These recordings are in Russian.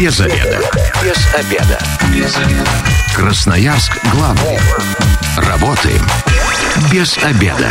Без обеда. Без обеда. Без обеда. Красноярск главный. Работаем без обеда.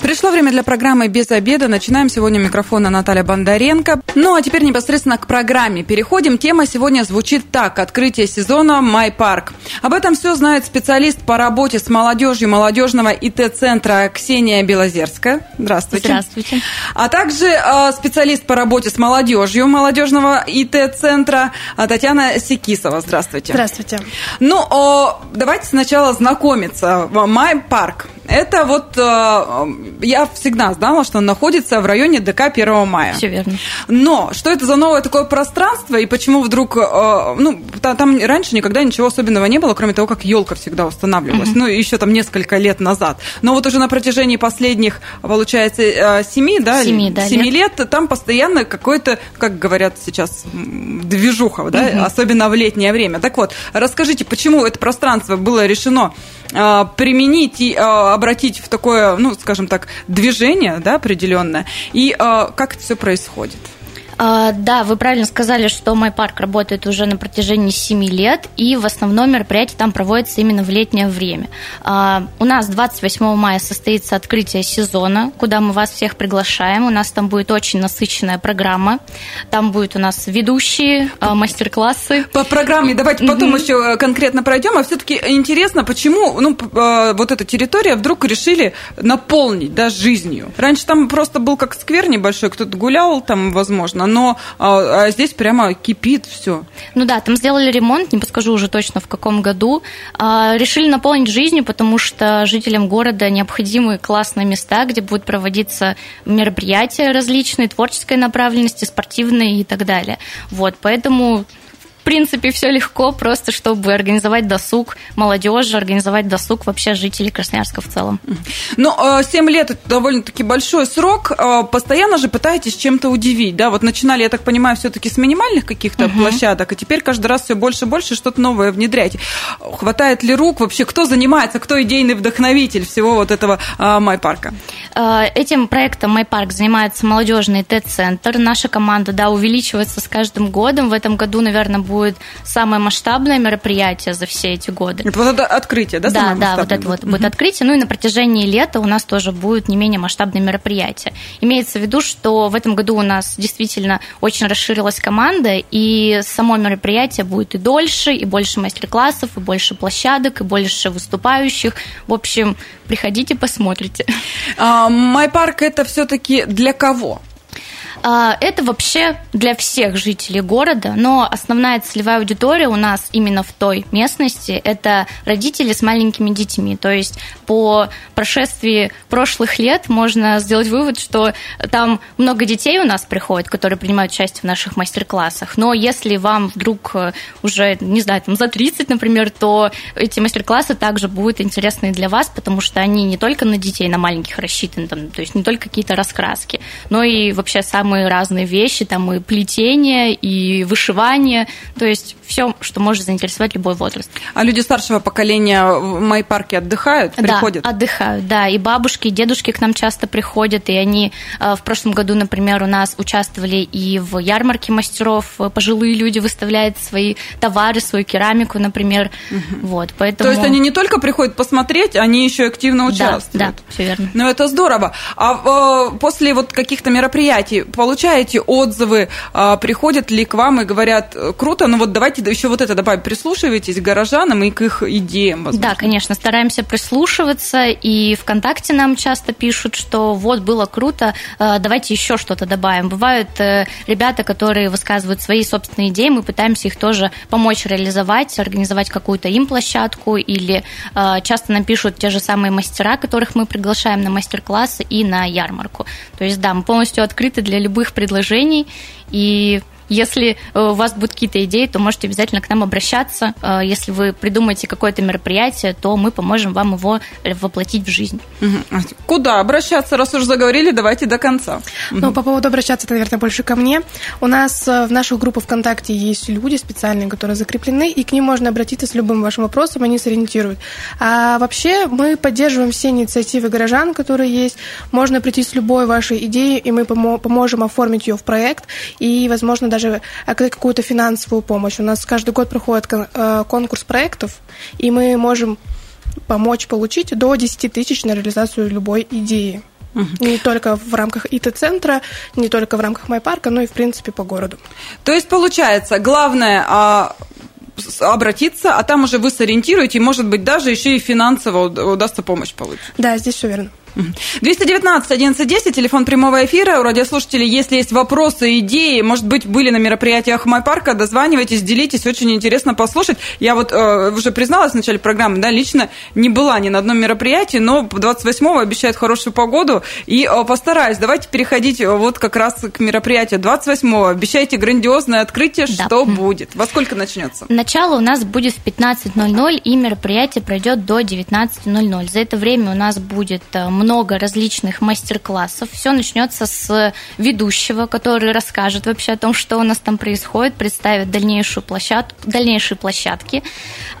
Пришло время для программы «Без обеда». Начинаем сегодня микрофона Наталья Бондаренко. Ну, а теперь непосредственно к программе. Переходим. Тема сегодня звучит так. Открытие сезона «Май Парк». Об этом все знает специалист по работе с молодежью молодежного ИТ-центра Ксения Белозерская. Здравствуйте. Здравствуйте. А также э, специалист по работе с молодежью молодежного ИТ-центра Татьяна Секисова. Здравствуйте. Здравствуйте. Ну, э, давайте сначала знакомиться. «Май Парк». Это вот э, я всегда знала, что он находится в районе ДК 1 мая. Все верно. Но что это за новое такое пространство и почему вдруг, э, ну, там раньше никогда ничего особенного не было, кроме того, как елка всегда устанавливалась, mm-hmm. ну, еще там несколько лет назад. Но вот уже на протяжении последних, получается, э, семи, да, семи, да, семи лет. лет там постоянно какой-то, как говорят сейчас, движуха, да, mm-hmm. особенно в летнее время. Так вот, расскажите, почему это пространство было решено э, применить и обратить в такое, ну, скажем так, движение, да, определенное, и как это все происходит? А, да, вы правильно сказали, что мой парк работает уже на протяжении 7 лет, и в основном мероприятие там проводится именно в летнее время. А, у нас 28 мая состоится открытие сезона, куда мы вас всех приглашаем. У нас там будет очень насыщенная программа. Там будет у нас ведущие, а, мастер-классы. По программе давайте потом mm-hmm. еще конкретно пройдем. А все-таки интересно, почему ну, вот эта территория вдруг решили наполнить да, жизнью. Раньше там просто был как сквер небольшой, кто-то гулял там, возможно, понятно, но а, а здесь прямо кипит все. Ну да, там сделали ремонт, не подскажу уже точно в каком году. А, решили наполнить жизнью, потому что жителям города необходимы классные места, где будут проводиться мероприятия различные, творческой направленности, спортивные и так далее. Вот, поэтому в принципе, все легко, просто чтобы организовать досуг молодежи, организовать досуг вообще жителей Красноярска в целом. Ну, 7 лет – это довольно-таки большой срок. А, постоянно же пытаетесь чем-то удивить, да? Вот начинали, я так понимаю, все-таки с минимальных каких-то угу. площадок, а теперь каждый раз все больше и больше что-то новое внедряете. Хватает ли рук вообще? Кто занимается? Кто идейный вдохновитель всего вот этого а, Майпарка? Этим проектом Майпарк занимается молодежный Т-центр. Наша команда, да, увеличивается с каждым годом. В этом году, наверное, будет будет самое масштабное мероприятие за все эти годы. Это вот это открытие, да? Да, да, вот это вот будет открытие. Ну и на протяжении лета у нас тоже будет не менее масштабное мероприятие. Имеется в виду, что в этом году у нас действительно очень расширилась команда, и само мероприятие будет и дольше, и больше мастер-классов, и больше площадок, и больше выступающих. В общем, приходите, посмотрите. Майпарк это все-таки для кого? А, это вообще для всех жителей города, но основная целевая аудитория у нас именно в той местности – это родители с маленькими детьми. То есть по прошествии прошлых лет можно сделать вывод, что там много детей у нас приходят, которые принимают участие в наших мастер-классах. Но если вам вдруг э, уже, не знаю, там за 30, например, то эти мастер-классы также будут интересны для вас, потому что они не только на детей, на маленьких рассчитаны, там, то есть не только какие-то раскраски, но и вообще самые разные вещи, там и плетение, и вышивание, то есть все, что может заинтересовать любой возраст. А люди старшего поколения в моей парке отдыхают, приходят? Да, отдыхают, да, и бабушки, и дедушки к нам часто приходят, и они э, в прошлом году, например, у нас участвовали и в ярмарке мастеров, пожилые люди выставляют свои товары, свою керамику, например, угу. вот, поэтому... То есть они не только приходят посмотреть, они еще активно участвуют? Да, да, все верно. Ну, это здорово. А э, после вот каких-то мероприятий получаете отзывы, а, приходят ли к вам и говорят, круто, ну вот давайте еще вот это добавим, прислушивайтесь к горожанам и к их идеям, возможно. Да, конечно, стараемся прислушиваться, и ВКонтакте нам часто пишут, что вот, было круто, а, давайте еще что-то добавим. Бывают э, ребята, которые высказывают свои собственные идеи, мы пытаемся их тоже помочь реализовать, организовать какую-то им площадку, или часто нам пишут те же самые мастера, которых мы приглашаем на мастер-классы и на ярмарку. То есть, да, мы полностью открыты для любых предложений. И если э, у вас будут какие-то идеи, то можете обязательно к нам обращаться. Э, если вы придумаете какое-то мероприятие, то мы поможем вам его воплотить в жизнь. Угу. Куда обращаться, раз уж заговорили, давайте до конца. Ну, по поводу обращаться, это, наверное, больше ко мне. У нас э, в нашу группу ВКонтакте есть люди специальные, которые закреплены, и к ним можно обратиться с любым вашим вопросом, они сориентируют. А вообще мы поддерживаем все инициативы горожан, которые есть. Можно прийти с любой вашей идеей, и мы поможем оформить ее в проект, и, возможно, даже даже оказать какую-то финансовую помощь. У нас каждый год проходит э, конкурс проектов, и мы можем помочь получить до 10 тысяч на реализацию любой идеи. Угу. Не только в рамках ИТ-центра, не только в рамках Майпарка, но и, в принципе, по городу. То есть, получается, главное а, обратиться, а там уже вы сориентируете, и, может быть, даже еще и финансово удастся помощь получить. Да, здесь все верно. 219 1110, телефон прямого эфира. У радиослушателей, если есть вопросы, идеи, может быть, были на мероприятиях Майпарка, дозванивайтесь, делитесь, очень интересно послушать. Я вот э, уже призналась в начале программы, да, лично не была ни на одном мероприятии, но 28-го обещают хорошую погоду, и э, постараюсь. Давайте переходить э, вот как раз к мероприятию 28-го. Обещайте грандиозное открытие, да. что будет. Во сколько начнется? Начало у нас будет в 15.00, и мероприятие пройдет до 19.00. За это время у нас будет много э, много различных мастер-классов. Все начнется с ведущего, который расскажет вообще о том, что у нас там происходит, представит дальнейшую площадку, дальнейшие площадки.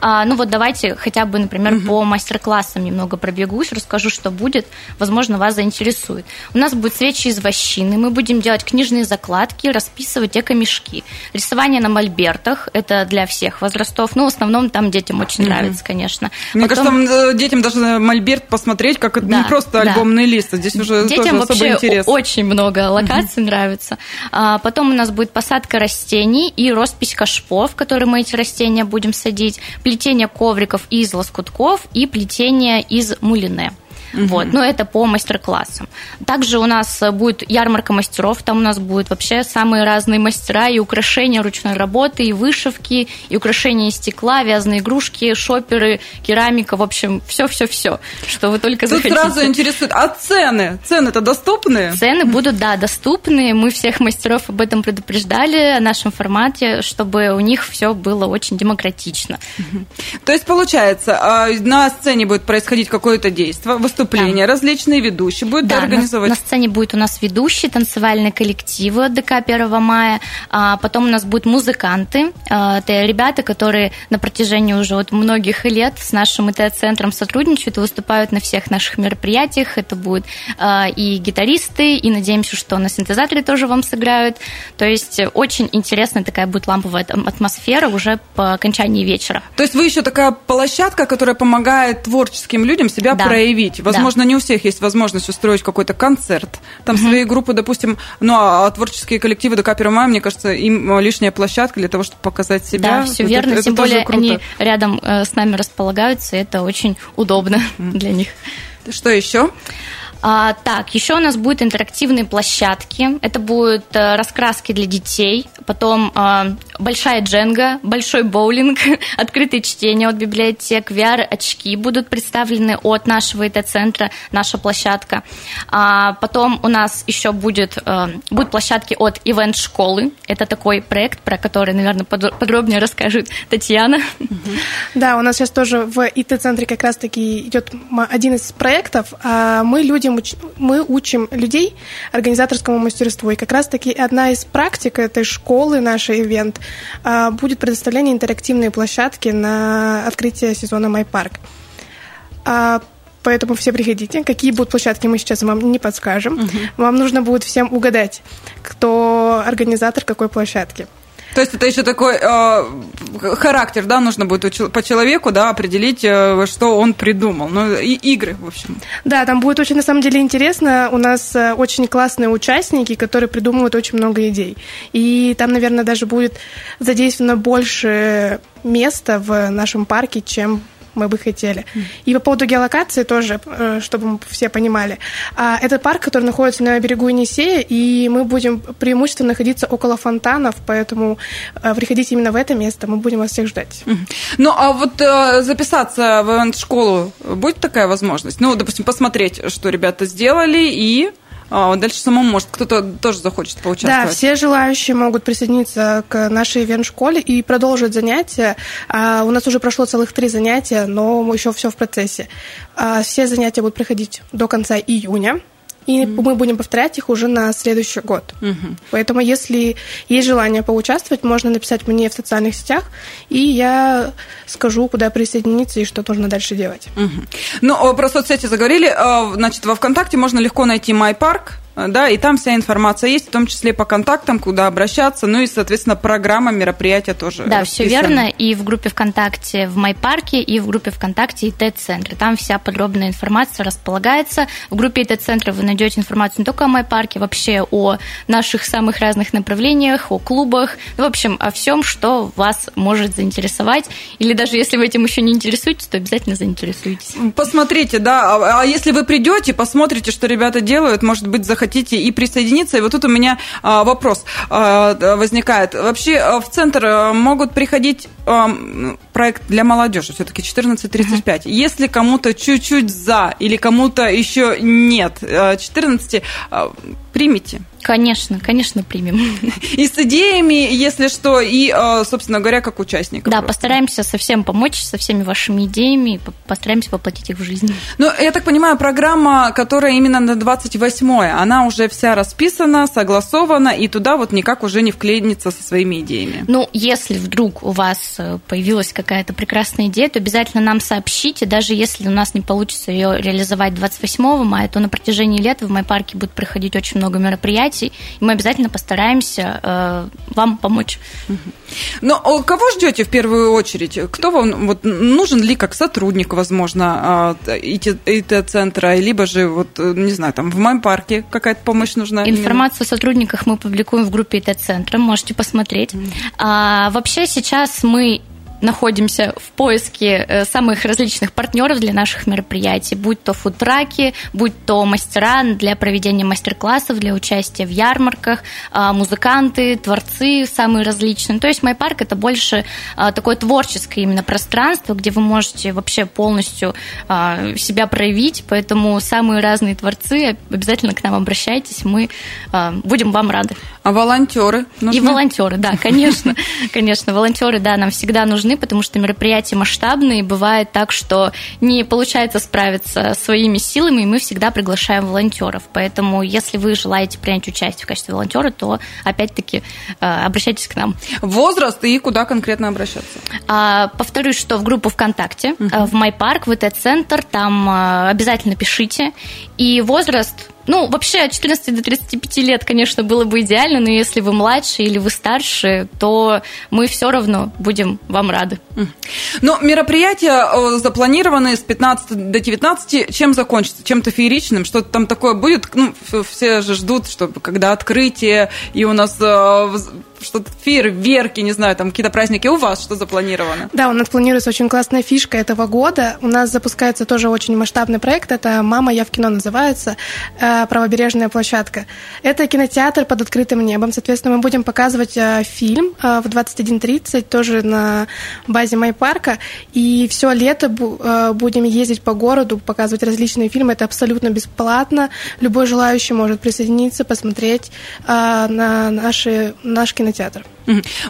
А, ну вот давайте хотя бы, например, угу. по мастер-классам немного пробегусь, расскажу, что будет. Возможно, вас заинтересует. У нас будут свечи из вощины, мы будем делать книжные закладки, расписывать эко-мешки. Рисование на мольбертах, это для всех возрастов, ну, в основном там детям очень угу. нравится, конечно. Мне Потом... кажется, э, детям даже мольберт посмотреть, как это да. не просто просто да. альбомный лист. А здесь уже Детям тоже вообще интерес. очень много локаций угу. нравится. А, потом у нас будет посадка растений и роспись кашпов, в которые мы эти растения будем садить, плетение ковриков из лоскутков и плетение из мулине. Угу. Вот, но это по мастер-классам. Также у нас будет ярмарка мастеров, там у нас будут вообще самые разные мастера и украшения ручной работы, и вышивки, и украшения из стекла, вязаные игрушки, шоперы, керамика, в общем, все-все-все, что вы только Тут захотите. сразу интересует, а цены? Цены-то доступные? Цены будут, да, доступны. Мы всех мастеров об этом предупреждали, о нашем формате, чтобы у них все было очень демократично. То есть, получается, а, на сцене будет происходить какое-то действие, выступление выступления, да. различные ведущие будут да, организовывать? На, на сцене будет у нас ведущий, танцевальные коллективы от ДК 1 мая, а потом у нас будут музыканты, а, это ребята, которые на протяжении уже вот многих лет с нашим ИТ-центром сотрудничают и выступают на всех наших мероприятиях, это будут а, и гитаристы, и надеемся, что на синтезаторе тоже вам сыграют, то есть очень интересная такая будет ламповая атмосфера уже по окончании вечера. То есть вы еще такая площадка, которая помогает творческим людям себя да. проявить. Возможно, да. не у всех есть возможность устроить какой-то концерт. Там угу. свои группы, допустим, ну а творческие коллективы до 1 мая, мне кажется, им лишняя площадка для того, чтобы показать себя. Да, все вот верно. Это, Тем это более они рядом э, с нами располагаются, это очень удобно для них. Что еще? А, так, еще у нас будут интерактивные площадки. Это будут а, раскраски для детей, потом а, большая дженга, большой боулинг, открытые чтения от библиотек, VR-очки будут представлены от нашего ИТ-центра, наша площадка. А, потом у нас еще будет, а, будут площадки от ивент-школы. Это такой проект, про который, наверное, подробнее расскажет Татьяна. Да, у нас сейчас тоже в ИТ-центре как раз-таки идет один из проектов. Мы людям мы учим людей организаторскому мастерству. И как раз-таки одна из практик этой школы, нашей ивент, а, будет предоставление интерактивной площадки на открытие сезона «Майпарк». А, поэтому все приходите. Какие будут площадки, мы сейчас вам не подскажем. Угу. Вам нужно будет всем угадать, кто организатор какой площадки. То есть это еще такой э, характер, да, нужно будет по человеку, да, определить, э, что он придумал. Ну, и игры, в общем. Да, там будет очень, на самом деле, интересно. У нас э, очень классные участники, которые придумывают очень много идей. И там, наверное, даже будет задействовано больше места в нашем парке, чем мы бы хотели. И по поводу геолокации тоже, э, чтобы мы все понимали. А, это парк, который находится на берегу Енисея, и мы будем преимущественно находиться около фонтанов, поэтому э, приходите именно в это место, мы будем вас всех ждать. Ну, а вот э, записаться в школу будет такая возможность? Ну, допустим, посмотреть, что ребята сделали, и а дальше самому, может, кто-то тоже захочет поучаствовать. Да, все желающие могут присоединиться к нашей ивент-школе и продолжить занятия. А, у нас уже прошло целых три занятия, но еще все в процессе. А, все занятия будут проходить до конца июня. И mm-hmm. мы будем повторять их уже на следующий год. Mm-hmm. Поэтому, если есть желание поучаствовать, можно написать мне в социальных сетях, и я скажу, куда присоединиться и что нужно дальше делать. Mm-hmm. Ну, про соцсети заговорили. А, значит, во ВКонтакте можно легко найти MyPark да, и там вся информация есть, в том числе по контактам, куда обращаться, ну и, соответственно, программа мероприятия тоже. Да, все верно. И в группе ВКонтакте в Майпарке, и в группе ВКонтакте ИТ-центры. Там вся подробная информация располагается. В группе ИТ-центра вы найдете информацию не только о Майпарке, вообще о наших самых разных направлениях, о клубах, ну, в общем, о всем, что вас может заинтересовать. Или даже если вы этим еще не интересуетесь, то обязательно заинтересуйтесь. Посмотрите, да. А, а если вы придете, посмотрите, что ребята делают, может быть, захотите и присоединиться. И вот тут у меня а, вопрос а, возникает. Вообще в центр могут приходить проект для молодежи, все-таки 14-35. Если кому-то чуть-чуть за или кому-то еще нет 14, примите. Конечно, конечно, примем. И с идеями, если что, и, э, собственно говоря, как участник. Да, просто. постараемся совсем помочь со всеми вашими идеями, постараемся воплотить их в жизнь. Ну, я так понимаю, программа, которая именно на 28-е, она уже вся расписана, согласована, и туда вот никак уже не вклинится со своими идеями. Ну, если вдруг у вас э, появилась какая-то прекрасная идея, то обязательно нам сообщите, даже если у нас не получится ее реализовать 28 мая, то на протяжении лета в Майпарке будет проходить очень много мероприятий, мероприятий, и мы обязательно постараемся э, вам помочь. Но а кого ждете в первую очередь? Кто вам вот, нужен ли как сотрудник, возможно, а, ИТ-центра, либо же, вот, не знаю, там в моем парке какая-то помощь нужна? Информацию именно? о сотрудниках мы публикуем в группе ИТ-центра, можете посмотреть. Mm. А, вообще сейчас мы находимся в поиске э, самых различных партнеров для наших мероприятий, будь то фудтраки, будь то мастера для проведения мастер-классов, для участия в ярмарках, а, музыканты, творцы самые различные. То есть Майпарк это больше а, такое творческое именно пространство, где вы можете вообще полностью а, себя проявить, поэтому самые разные творцы, обязательно к нам обращайтесь, мы будем вам рады. А волонтеры? Нужны? И волонтеры, да, конечно, конечно, волонтеры, да, нам всегда нужны нужны, потому что мероприятия масштабные, бывает так, что не получается справиться своими силами, и мы всегда приглашаем волонтеров. Поэтому, если вы желаете принять участие в качестве волонтера, то опять-таки э, обращайтесь к нам. Возраст и куда конкретно обращаться? А, повторюсь, что в группу ВКонтакте, uh-huh. в Майпарк, в ИТ-центр, там э, обязательно пишите. И возраст ну, вообще от 14 до 35 лет, конечно, было бы идеально, но если вы младше или вы старше, то мы все равно будем вам рады. Но мероприятия э, запланированы с 15 до 19. Чем закончится? Чем-то фееричным? Что-то там такое будет? Ну, все же ждут, чтобы когда открытие, и у нас э, что-то фейерверки, не знаю, там какие-то праздники. У вас что запланировано? Да, у нас планируется очень классная фишка этого года. У нас запускается тоже очень масштабный проект. Это «Мама, я в кино» называется, э, правобережная площадка. Это кинотеатр под открытым небом. Соответственно, мы будем показывать э, фильм э, в 21.30, тоже на базе Майпарка. И все лето будем ездить по городу, показывать различные фильмы. Это абсолютно бесплатно. Любой желающий может присоединиться, посмотреть на наши, наш кинотеатр кинотеатр.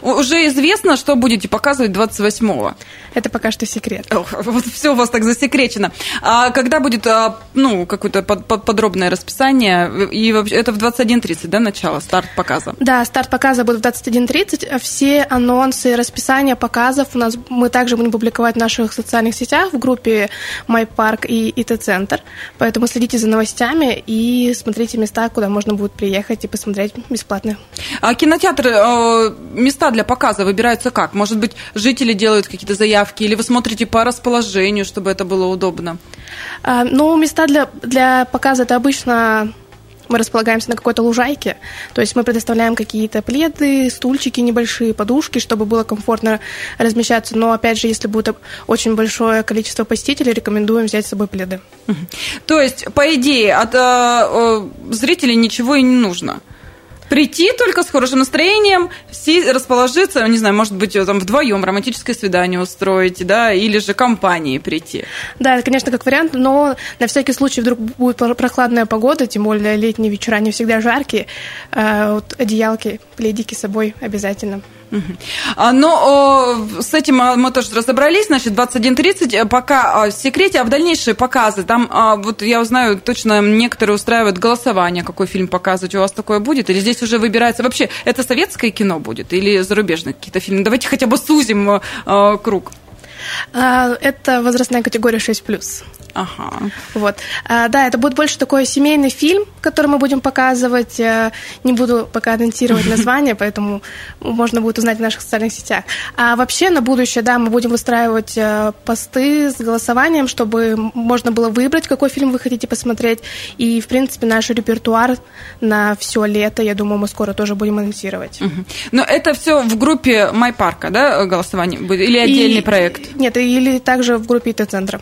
Уже известно, что будете показывать 28-го? Это пока что секрет. Ох, вот все у вас так засекречено. А когда будет а, ну, какое-то подробное расписание? И вообще, это в 21.30, да, начало, старт показа? Да, старт показа будет в 21.30. Все анонсы, расписание показов у нас мы также будем публиковать в наших социальных сетях в группе MyPark и ИТ-центр. Поэтому следите за новостями и смотрите места, куда можно будет приехать и посмотреть бесплатно. А кинотеатры э, места для показа выбираются как? Может быть, жители делают какие-то заявки, или вы смотрите по расположению, чтобы это было удобно? А, ну, места для, для показа это обычно мы располагаемся на какой-то лужайке, то есть мы предоставляем какие-то пледы, стульчики небольшие, подушки, чтобы было комфортно размещаться. Но опять же, если будет очень большое количество посетителей, рекомендуем взять с собой пледы. То есть, по идее, от э, зрителей ничего и не нужно прийти только с хорошим настроением, все расположиться, не знаю, может быть, там вдвоем романтическое свидание устроить, да, или же компании прийти. Да, это, конечно, как вариант, но на всякий случай вдруг будет прохладная погода, тем более летние вечера не всегда жаркие, э, вот одеялки, пледики с собой обязательно. А, ну, с этим а, мы тоже разобрались, значит, 21.30 э, пока а, в секрете, а в дальнейшие показы, там, вот я узнаю, точно некоторые устраивают голосование, какой фильм показывать, у вас такое будет, или здесь уже выбирается, вообще, это советское кино будет, или зарубежные какие-то фильмы? Давайте хотя бы сузим круг. Это возрастная категория 6+. Ага. Вот. А, да, это будет больше такой семейный фильм, который мы будем показывать. Э, не буду пока анонсировать название, поэтому можно будет узнать в наших социальных сетях. А вообще на будущее, да, мы будем выстраивать э, посты с голосованием, чтобы можно было выбрать, какой фильм вы хотите посмотреть. И, в принципе, наш репертуар на все лето, я думаю, мы скоро тоже будем анонсировать. Угу. Но это все в группе Майпарка, да, голосование будет? Или отдельный и, проект? Нет, или также в группе ИТ-центра.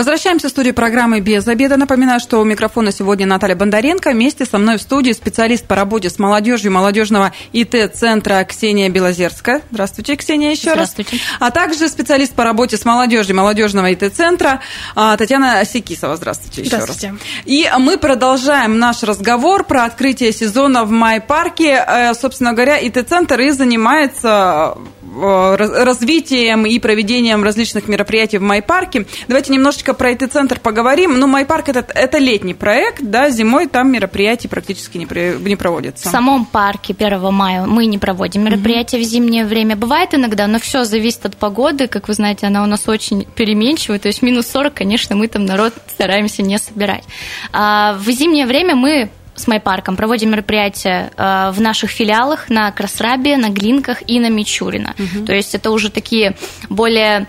Возвращаемся в студию программы «Без обеда». Напоминаю, что у микрофона сегодня Наталья Бондаренко. Вместе со мной в студии специалист по работе с молодежью молодежного ИТ-центра Ксения Белозерская. Здравствуйте, Ксения, еще Здравствуйте. раз. А также специалист по работе с молодежью молодежного ИТ-центра а, Татьяна Секисова. Здравствуйте еще Здравствуйте. раз. И мы продолжаем наш разговор про открытие сезона в Май-парке. Э, собственно говоря, ИТ-центр и занимается э, развитием и проведением различных мероприятий в Май-парке. Давайте немножко немножечко про ИТ-центр поговорим. Ну, Майпарк это, это летний проект, да, зимой там мероприятий практически не, не проводятся. В самом парке 1 мая мы не проводим мероприятия mm-hmm. в зимнее время. Бывает иногда, но все зависит от погоды. Как вы знаете, она у нас очень переменчивая. То есть минус 40, конечно, мы там народ стараемся не собирать. А в зимнее время мы с Майпарком проводим мероприятия э, в наших филиалах на Красрабе, на Глинках и на Мичурина. Угу. То есть это уже такие более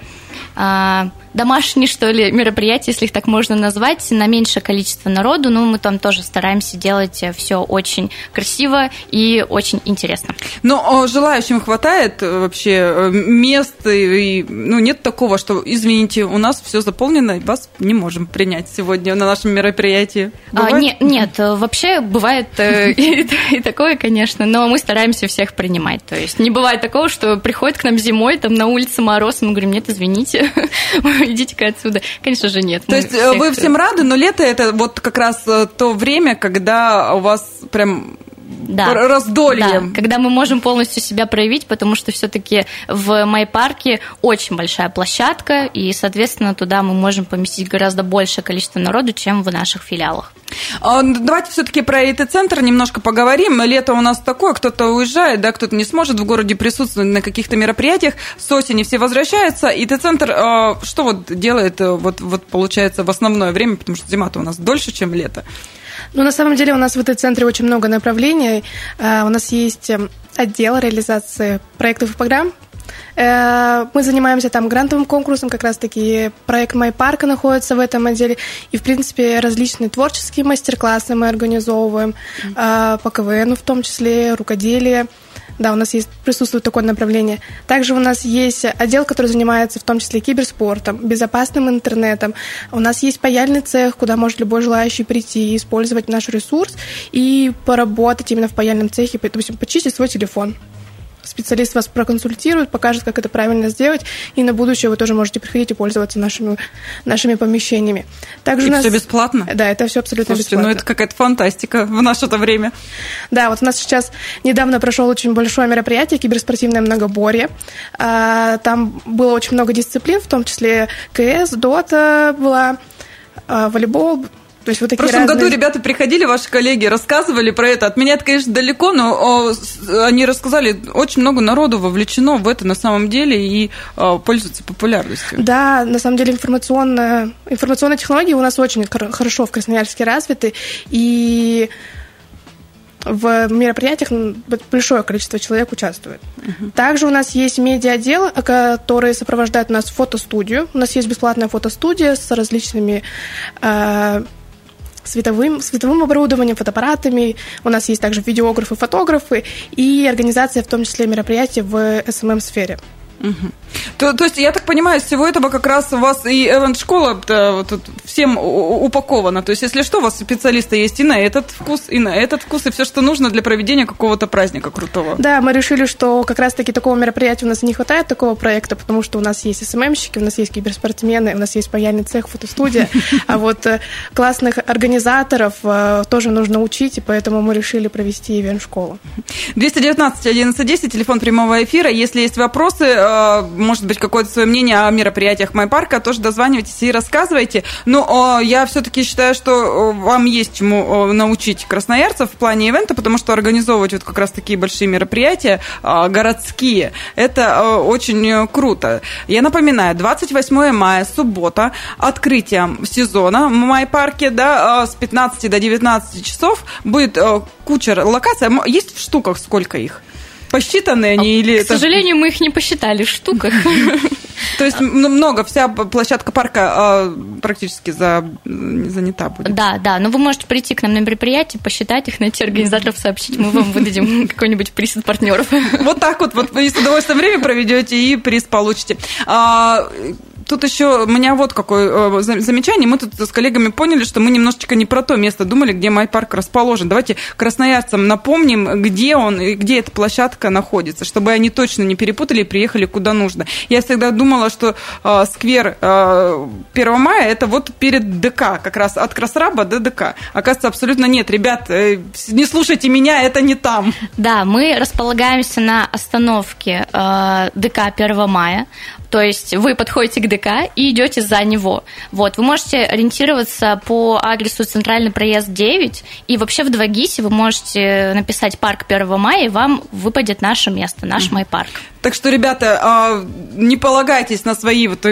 э, домашние, что ли, мероприятия, если их так можно назвать, на меньшее количество народу, но мы там тоже стараемся делать все очень красиво и очень интересно. Но желающим хватает э, вообще э, мест, и, ну, нет такого, что, извините, у нас все заполнено, вас не можем принять сегодня на нашем мероприятии. А, нет, нет, вообще бывает э, и, и такое, конечно, но мы стараемся всех принимать. То есть не бывает такого, что приходит к нам зимой, там на улице мороз, и мы говорим, нет, извините, идите-ка отсюда. Конечно же, нет. То есть э, вы всем рады, но лето это вот как раз э, то время, когда у вас прям да. раздольем. Да, когда мы можем полностью себя проявить, потому что все-таки в Майпарке очень большая площадка, и, соответственно, туда мы можем поместить гораздо большее количество народу, чем в наших филиалах. А, давайте все-таки про ИТ-центр немножко поговорим. Лето у нас такое, кто-то уезжает, да, кто-то не сможет в городе присутствовать на каких-то мероприятиях. С осени все возвращаются. ИТ-центр а, что вот делает, э, вот, вот получается, в основное время, потому что зима-то у нас дольше, чем лето? Ну, на самом деле у нас в этой центре очень много направлений. Э, у нас есть эм, отдел реализации проектов и программ. Э, мы занимаемся там грантовым конкурсом, как раз-таки проект «Май парка» находится в этом отделе. И, в принципе, различные творческие мастер-классы мы организовываем, mm-hmm. по КВН в том числе, рукоделие. Да, у нас есть, присутствует такое направление. Также у нас есть отдел, который занимается в том числе киберспортом, безопасным интернетом. У нас есть паяльный цех, куда может любой желающий прийти и использовать наш ресурс и поработать именно в паяльном цехе, допустим, почистить свой телефон специалист вас проконсультирует, покажет, как это правильно сделать, и на будущее вы тоже можете приходить и пользоваться нашими, нашими помещениями. Также и у нас... все бесплатно? Да, это все абсолютно Слушайте, бесплатно. ну это какая-то фантастика в наше-то время. Да, вот у нас сейчас недавно прошел очень большое мероприятие, киберспортивное многоборье. А, там было очень много дисциплин, в том числе КС, ДОТа была, а, волейбол, то есть вот такие В прошлом разные... году ребята приходили, ваши коллеги, рассказывали про это. От меня это, конечно, далеко, но о, они рассказали, очень много народу вовлечено в это на самом деле и о, пользуется популярностью. Да, на самом деле информационная, информационные технологии у нас очень хорошо в Красноярске развиты, и в мероприятиях большое количество человек участвует. Uh-huh. Также у нас есть медиа-отдел, который сопровождает у нас фотостудию. У нас есть бесплатная фотостудия с различными э, световым, световым оборудованием, фотоаппаратами. У нас есть также видеографы, фотографы и организация, в том числе мероприятий в СММ-сфере. Угу. То, то есть, я так понимаю, из всего этого как раз у вас и эвент-школа тут всем упакована. То есть, если что, у вас специалисты есть и на этот вкус, и на этот вкус, и все, что нужно для проведения какого-то праздника крутого. Да, мы решили, что как раз-таки такого мероприятия у нас не хватает, такого проекта, потому что у нас есть СММщики, у нас есть киберспортсмены, у нас есть паяльный цех, фотостудия, а вот э, классных организаторов э, тоже нужно учить, и поэтому мы решили провести ивент-школу. 219 11 10, телефон прямого эфира. Если есть вопросы, э, может быть, какое-то свое мнение о мероприятиях Майпарка, тоже дозванивайтесь и рассказывайте. Но я все-таки считаю, что вам есть чему научить красноярцев в плане ивента, потому что организовывать вот как раз такие большие мероприятия городские, это очень круто. Я напоминаю, 28 мая, суббота, открытие сезона в Майпарке, да, с 15 до 19 часов будет куча локаций. Есть в штуках сколько их? Посчитаны они а, или... К это... сожалению, мы их не посчитали в штуках. То есть много, вся площадка парка а, практически занята будет. Да, да, но вы можете прийти к нам на мероприятие, посчитать их, найти организаторов, сообщить, мы вам выдадим какой-нибудь приз от партнеров. Вот так вот, вот вы с удовольствием время проведете и приз получите. Тут еще у меня вот какое э, замечание. Мы тут с коллегами поняли, что мы немножечко не про то место думали, где Майпарк расположен. Давайте красноярцам напомним, где он и где эта площадка находится, чтобы они точно не перепутали и приехали куда нужно. Я всегда думала, что э, сквер э, 1 мая это вот перед ДК, как раз от Красраба до ДК. Оказывается, абсолютно нет. Ребят, э, не слушайте меня, это не там. Да, мы располагаемся на остановке э, ДК 1 мая. То есть вы подходите к ДК и идете за него. Вот, вы можете ориентироваться по адресу Центральный проезд 9, и вообще в 2GIS вы можете написать парк 1 мая, и вам выпадет наше место, наш mm-hmm. майпарк. Так что, ребята, а, не полагайтесь на свои вот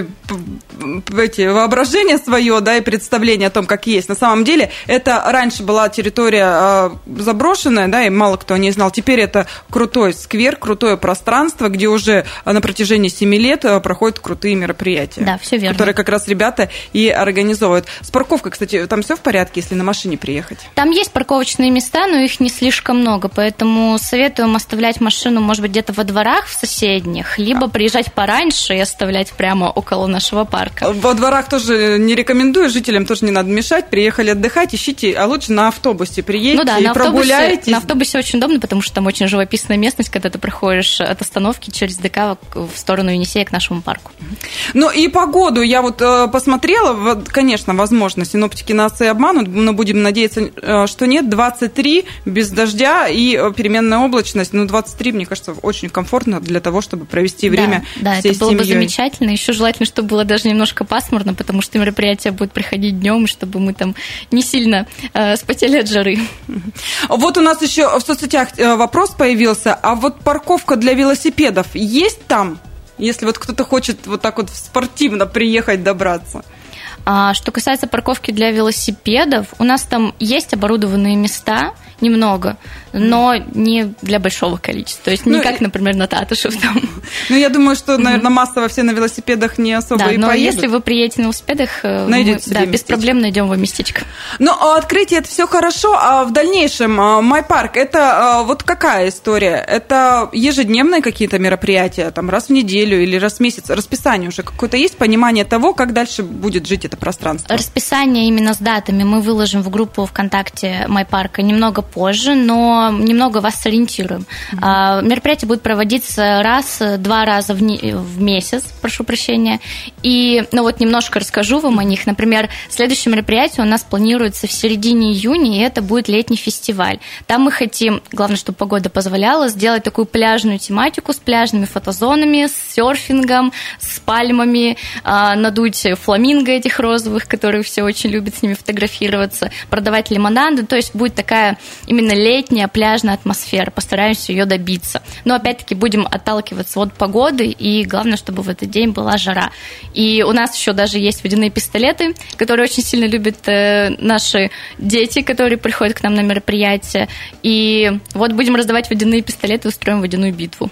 эти воображения свое, да, и представление о том, как есть. На самом деле, это раньше была территория а, заброшенная, да, и мало кто о ней знал. Теперь это крутой сквер, крутое пространство, где уже на протяжении 7 лет а, проходят крутые мероприятия. Да, все верно. Которые как раз ребята и организовывают. С парковкой, кстати, там все в порядке, если на машине приехать? Там есть парковочные места, но их не слишком много, поэтому советуем оставлять машину, может быть, где-то во дворах в соседних, либо приезжать пораньше и оставлять прямо около нашего парка. Во дворах тоже не рекомендую, жителям тоже не надо мешать. Приехали отдыхать, ищите, а лучше на автобусе приедете ну да, и на прогуляйтесь. на автобусе очень удобно, потому что там очень живописная местность, когда ты проходишь от остановки через ДК в сторону Енисея к нашему парку. Ну и погоду я вот э, посмотрела, конечно, возможно, синоптики нас и обманут, но будем надеяться, э, что нет. 23 без дождя и э, переменная облачность. Ну, 23, мне кажется, очень комфортно для того, того, чтобы провести время да, да, всей это было семьей. бы замечательно. Еще желательно, чтобы было даже немножко пасмурно, потому что мероприятие будет приходить днем, чтобы мы там не сильно э, спотели от жары. Вот у нас еще в соцсетях э, вопрос появился. А вот парковка для велосипедов есть там? Если вот кто-то хочет вот так вот спортивно приехать, добраться. А, что касается парковки для велосипедов, у нас там есть оборудованные места, немного, но не для большого количества. То есть не ну, как, например, на Татушев там. Ну, я думаю, что, наверное, массово все на велосипедах не особо да, и но поедут. если вы приедете на велосипедах, э, Найдете мы, да, без проблем найдем вам местечко. Ну, а открытие это все хорошо, а в дальнейшем а, Майпарк это а, вот какая история? Это ежедневные какие-то мероприятия, там раз в неделю или раз в месяц? Расписание уже какое-то есть понимание того, как дальше будет жить это пространство? Расписание именно с датами мы выложим в группу ВКонтакте Майпарка немного позже, но немного вас сориентируем. Mm-hmm. Мероприятие будет проводиться раз, два раза в, не, в месяц, прошу прощения. И, ну вот немножко расскажу вам о них. Например, следующее мероприятие у нас планируется в середине июня, и это будет летний фестиваль. Там мы хотим, главное, чтобы погода позволяла, сделать такую пляжную тематику с пляжными фотозонами, с серфингом, с пальмами, а, надуть фламинго этих розовых, которые все очень любят с ними фотографироваться, продавать лимонады. То есть будет такая именно летняя пляжная атмосфера, постараемся ее добиться. Но опять-таки будем отталкиваться от погоды, и главное, чтобы в этот день была жара. И у нас еще даже есть водяные пистолеты, которые очень сильно любят э, наши дети, которые приходят к нам на мероприятие. И вот будем раздавать водяные пистолеты, устроим водяную битву.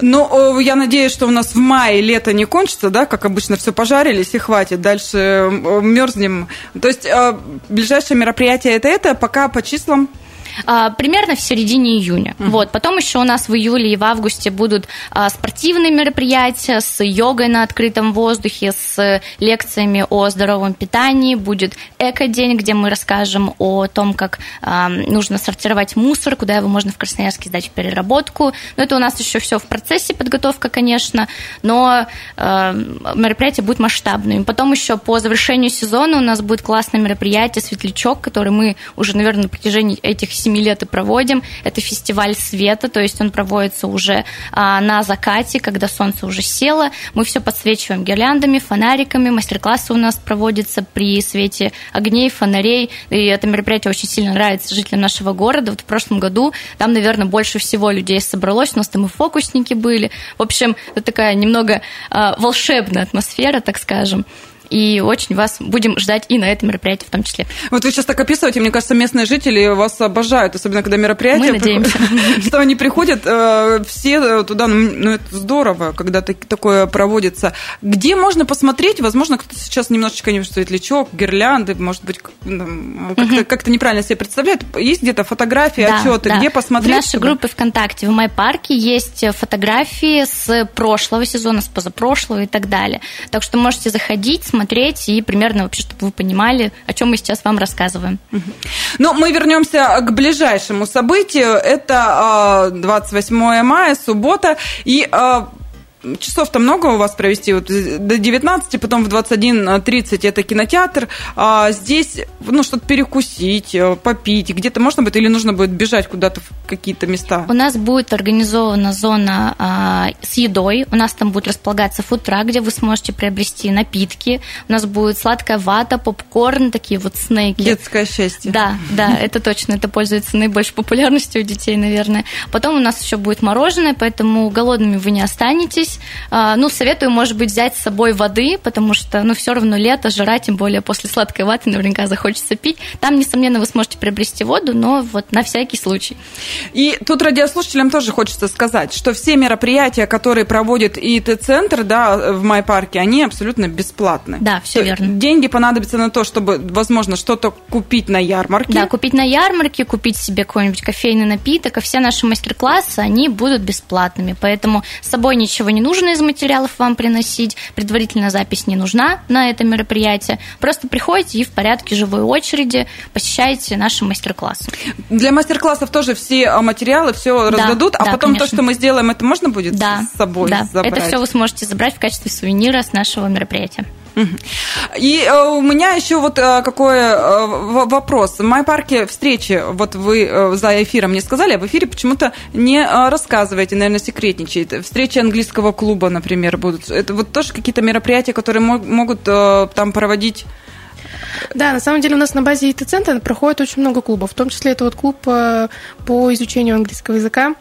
Ну, я надеюсь, что у нас в мае лето не кончится, да, как обычно, все пожарились и хватит, дальше мерзнем. То есть э, ближайшее мероприятие это это, пока по числам а, примерно в середине июня. Uh-huh. Вот. Потом еще у нас в июле и в августе будут а, спортивные мероприятия с йогой на открытом воздухе, с лекциями о здоровом питании. Будет эко-день, где мы расскажем о том, как а, нужно сортировать мусор, куда его можно в Красноярске сдать в переработку. Но это у нас еще все в процессе подготовка, конечно, но мероприятие будет масштабным. Потом еще по завершению сезона у нас будет классное мероприятие «Светлячок», который мы уже, наверное, на протяжении этих 7 лет и проводим. Это фестиваль света, то есть он проводится уже а, на закате, когда солнце уже село. Мы все подсвечиваем гирляндами, фонариками. Мастер-классы у нас проводятся при свете огней, фонарей. И это мероприятие очень сильно нравится жителям нашего города. Вот в прошлом году там, наверное, больше всего людей собралось. У нас там и фокусники были. В общем, это такая немного а, волшебная атмосфера, так скажем и очень вас будем ждать и на этом мероприятии в том числе. Вот вы сейчас так описываете, мне кажется, местные жители вас обожают, особенно когда мероприятия. Мы надеемся. Что они приходят, э, все туда, ну, ну это здорово, когда такое проводится. Где можно посмотреть, возможно, кто-то сейчас немножечко не светлячок, гирлянды, может быть, ну, как-то, как-то неправильно себе представляет. Есть где-то фотографии, отчеты, где посмотреть? В нашей группе ВКонтакте в Майпарке есть фотографии с прошлого сезона, с позапрошлого и так далее. Так что можете заходить, смотреть смотреть и примерно вообще, чтобы вы понимали, о чем мы сейчас вам рассказываем. Ну, мы вернемся к ближайшему событию. Это 28 а, мая, суббота. И а, часов-то много у вас провести? Вот до 19, потом в 21.30 это кинотеатр. А здесь, ну, что-то перекусить, э, попить. Где-то можно будет или нужно будет бежать куда-то в какие-то места? У нас будет организована зона а, с едой. У нас там будет располагаться футра, где вы сможете приобрести напитки. У нас будет сладкая вата, попкорн, такие вот снеки. Детское счастье. Да, да, это точно. Это пользуется наибольшей популярностью у детей, наверное. Потом у нас еще будет мороженое, поэтому голодными вы не останетесь здесь, а, ну, советую, может быть, взять с собой воды, потому что, ну, все равно лето, жара, тем более после сладкой ваты наверняка захочется пить. Там, несомненно, вы сможете приобрести воду, но вот на всякий случай. И тут радиослушателям тоже хочется сказать, что все мероприятия, которые проводит ИТ-центр, да, в Майпарке, они абсолютно бесплатны. Да, все верно. Деньги понадобятся на то, чтобы, возможно, что-то купить на ярмарке. Да, купить на ярмарке, купить себе какой-нибудь кофейный напиток, а все наши мастер-классы, они будут бесплатными, поэтому с собой ничего не не нужно из материалов вам приносить, предварительная запись не нужна на это мероприятие. Просто приходите и в порядке живой очереди посещаете наши мастер-классы. Для мастер-классов тоже все а, материалы, все да, раздадут, а да, потом конечно. то, что мы сделаем, это можно будет да, с собой да. забрать? Это все вы сможете забрать в качестве сувенира с нашего мероприятия. И э, у меня еще вот э, какой э, вопрос. В парке встречи, вот вы за эфиром мне сказали, а в эфире почему-то не рассказываете, наверное, секретничаете. Встречи английского клуба, например, будут. Это вот тоже какие-то мероприятия, которые могут там проводить да, на самом деле у нас на базе ИТ-центра проходит очень много клубов, в том числе это вот клуб по изучению английского языка,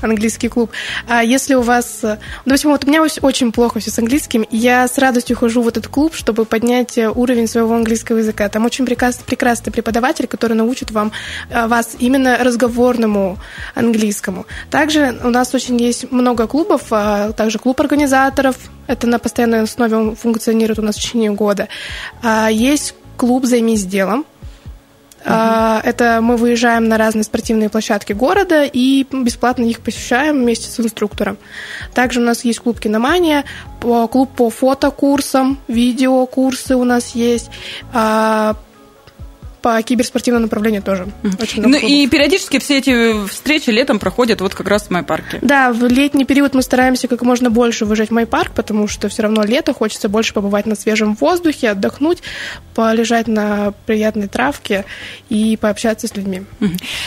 английский клуб. А если у вас... Э, допустим, вот у меня очень плохо все с английским, я с радостью хожу в этот клуб, чтобы поднять э, уровень своего английского языка. Там очень прекрасный, прекрасный преподаватель, который научит вам, э, вас именно разговорному английскому. Также у нас очень есть много клубов, а также клуб организаторов, это на постоянной основе он функционирует у нас в течение года. А есть клуб «Займись делом», Uh-huh. Это мы выезжаем на разные спортивные площадки города и бесплатно их посещаем вместе с инструктором. Также у нас есть клуб «Киномания», клуб по фотокурсам, видеокурсы у нас есть, а, по киберспортивному направлению тоже. Очень много ну клубов. и периодически все эти встречи летом проходят вот как раз в Майпарке. Да, в летний период мы стараемся как можно больше выезжать в Майпарк, потому что все равно лето, хочется больше побывать на свежем воздухе, отдохнуть, полежать на приятной травке и пообщаться с людьми.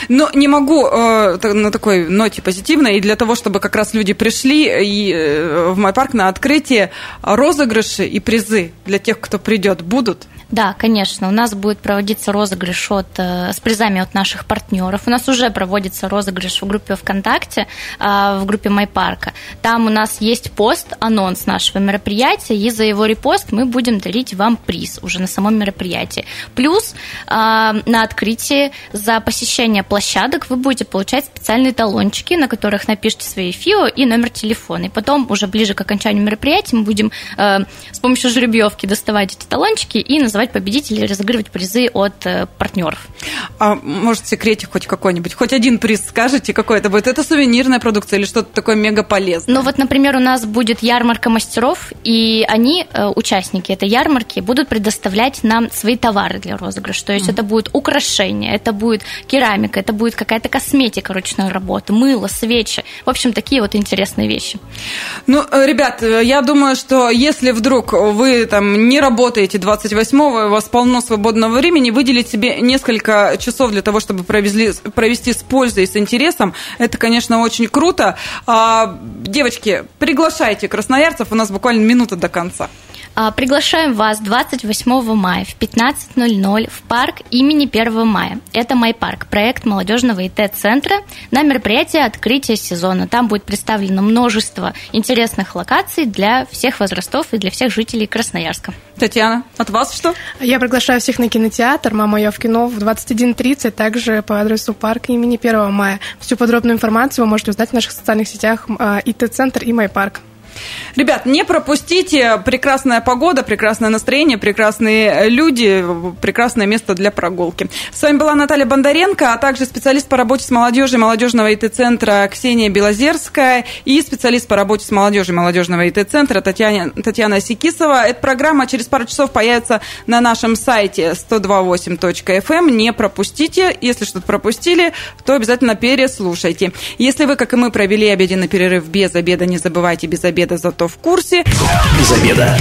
Ну, не могу э, на такой ноте позитивной, и для того, чтобы как раз люди пришли и э, в Майпарк на открытие, розыгрыши и призы для тех, кто придет, будут? Да, конечно. У нас будет проводиться розыгрыш от, э, с призами от наших партнеров. У нас уже проводится розыгрыш в группе ВКонтакте, э, в группе Майпарка. Там у нас есть пост, анонс нашего мероприятия, и за его репост мы будем дарить вам приз уже на самом мероприятии. Плюс э, на открытии за посещение площадок вы будете получать специальные талончики, на которых напишите свои ФИО и номер телефона. И потом уже ближе к окончанию мероприятия мы будем с помощью жеребьевки доставать эти талончики и называть называть победителей, разыгрывать призы от э, партнеров. А может, секретик хоть какой-нибудь? Хоть один приз скажете, какой это будет? Это сувенирная продукция или что-то такое мега полезное? Ну вот, например, у нас будет ярмарка мастеров, и они, э, участники этой ярмарки, будут предоставлять нам свои товары для розыгрыша. То есть mm. это будет украшение, это будет керамика, это будет какая-то косметика ручной работы, мыло, свечи. В общем, такие вот интересные вещи. Ну, э, ребят, я думаю, что если вдруг вы там не работаете 28 у вас полно свободного времени, выделить себе несколько часов для того, чтобы провезли, провести с пользой с интересом, это, конечно, очень круто. А, девочки, приглашайте красноярцев, у нас буквально минута до конца. А, приглашаем вас 28 мая в 15.00 в парк имени 1 мая. Это «Май парк», проект молодежного ИТ-центра на мероприятие открытия сезона. Там будет представлено множество интересных локаций для всех возрастов и для всех жителей Красноярска. Татьяна, от вас что? Я приглашаю всех на кинотеатр «Мама, я в кино» в 21.30, также по адресу парка имени 1 мая. Всю подробную информацию вы можете узнать в наших социальных сетях а, ИТ-центр и «Май парк». Ребят, не пропустите. Прекрасная погода, прекрасное настроение, прекрасные люди, прекрасное место для прогулки. С вами была Наталья Бондаренко, а также специалист по работе с молодежью молодежного ИТ-центра Ксения Белозерская и специалист по работе с молодежью молодежного ИТ-центра Татьяна, Татьяна Сикисова. Эта программа через пару часов появится на нашем сайте 128.fm. Эм. Не пропустите. Если что-то пропустили, то обязательно переслушайте. Если вы, как и мы, провели обеденный перерыв без обеда, не забывайте без обеда обеда, зато в курсе. Без обеда.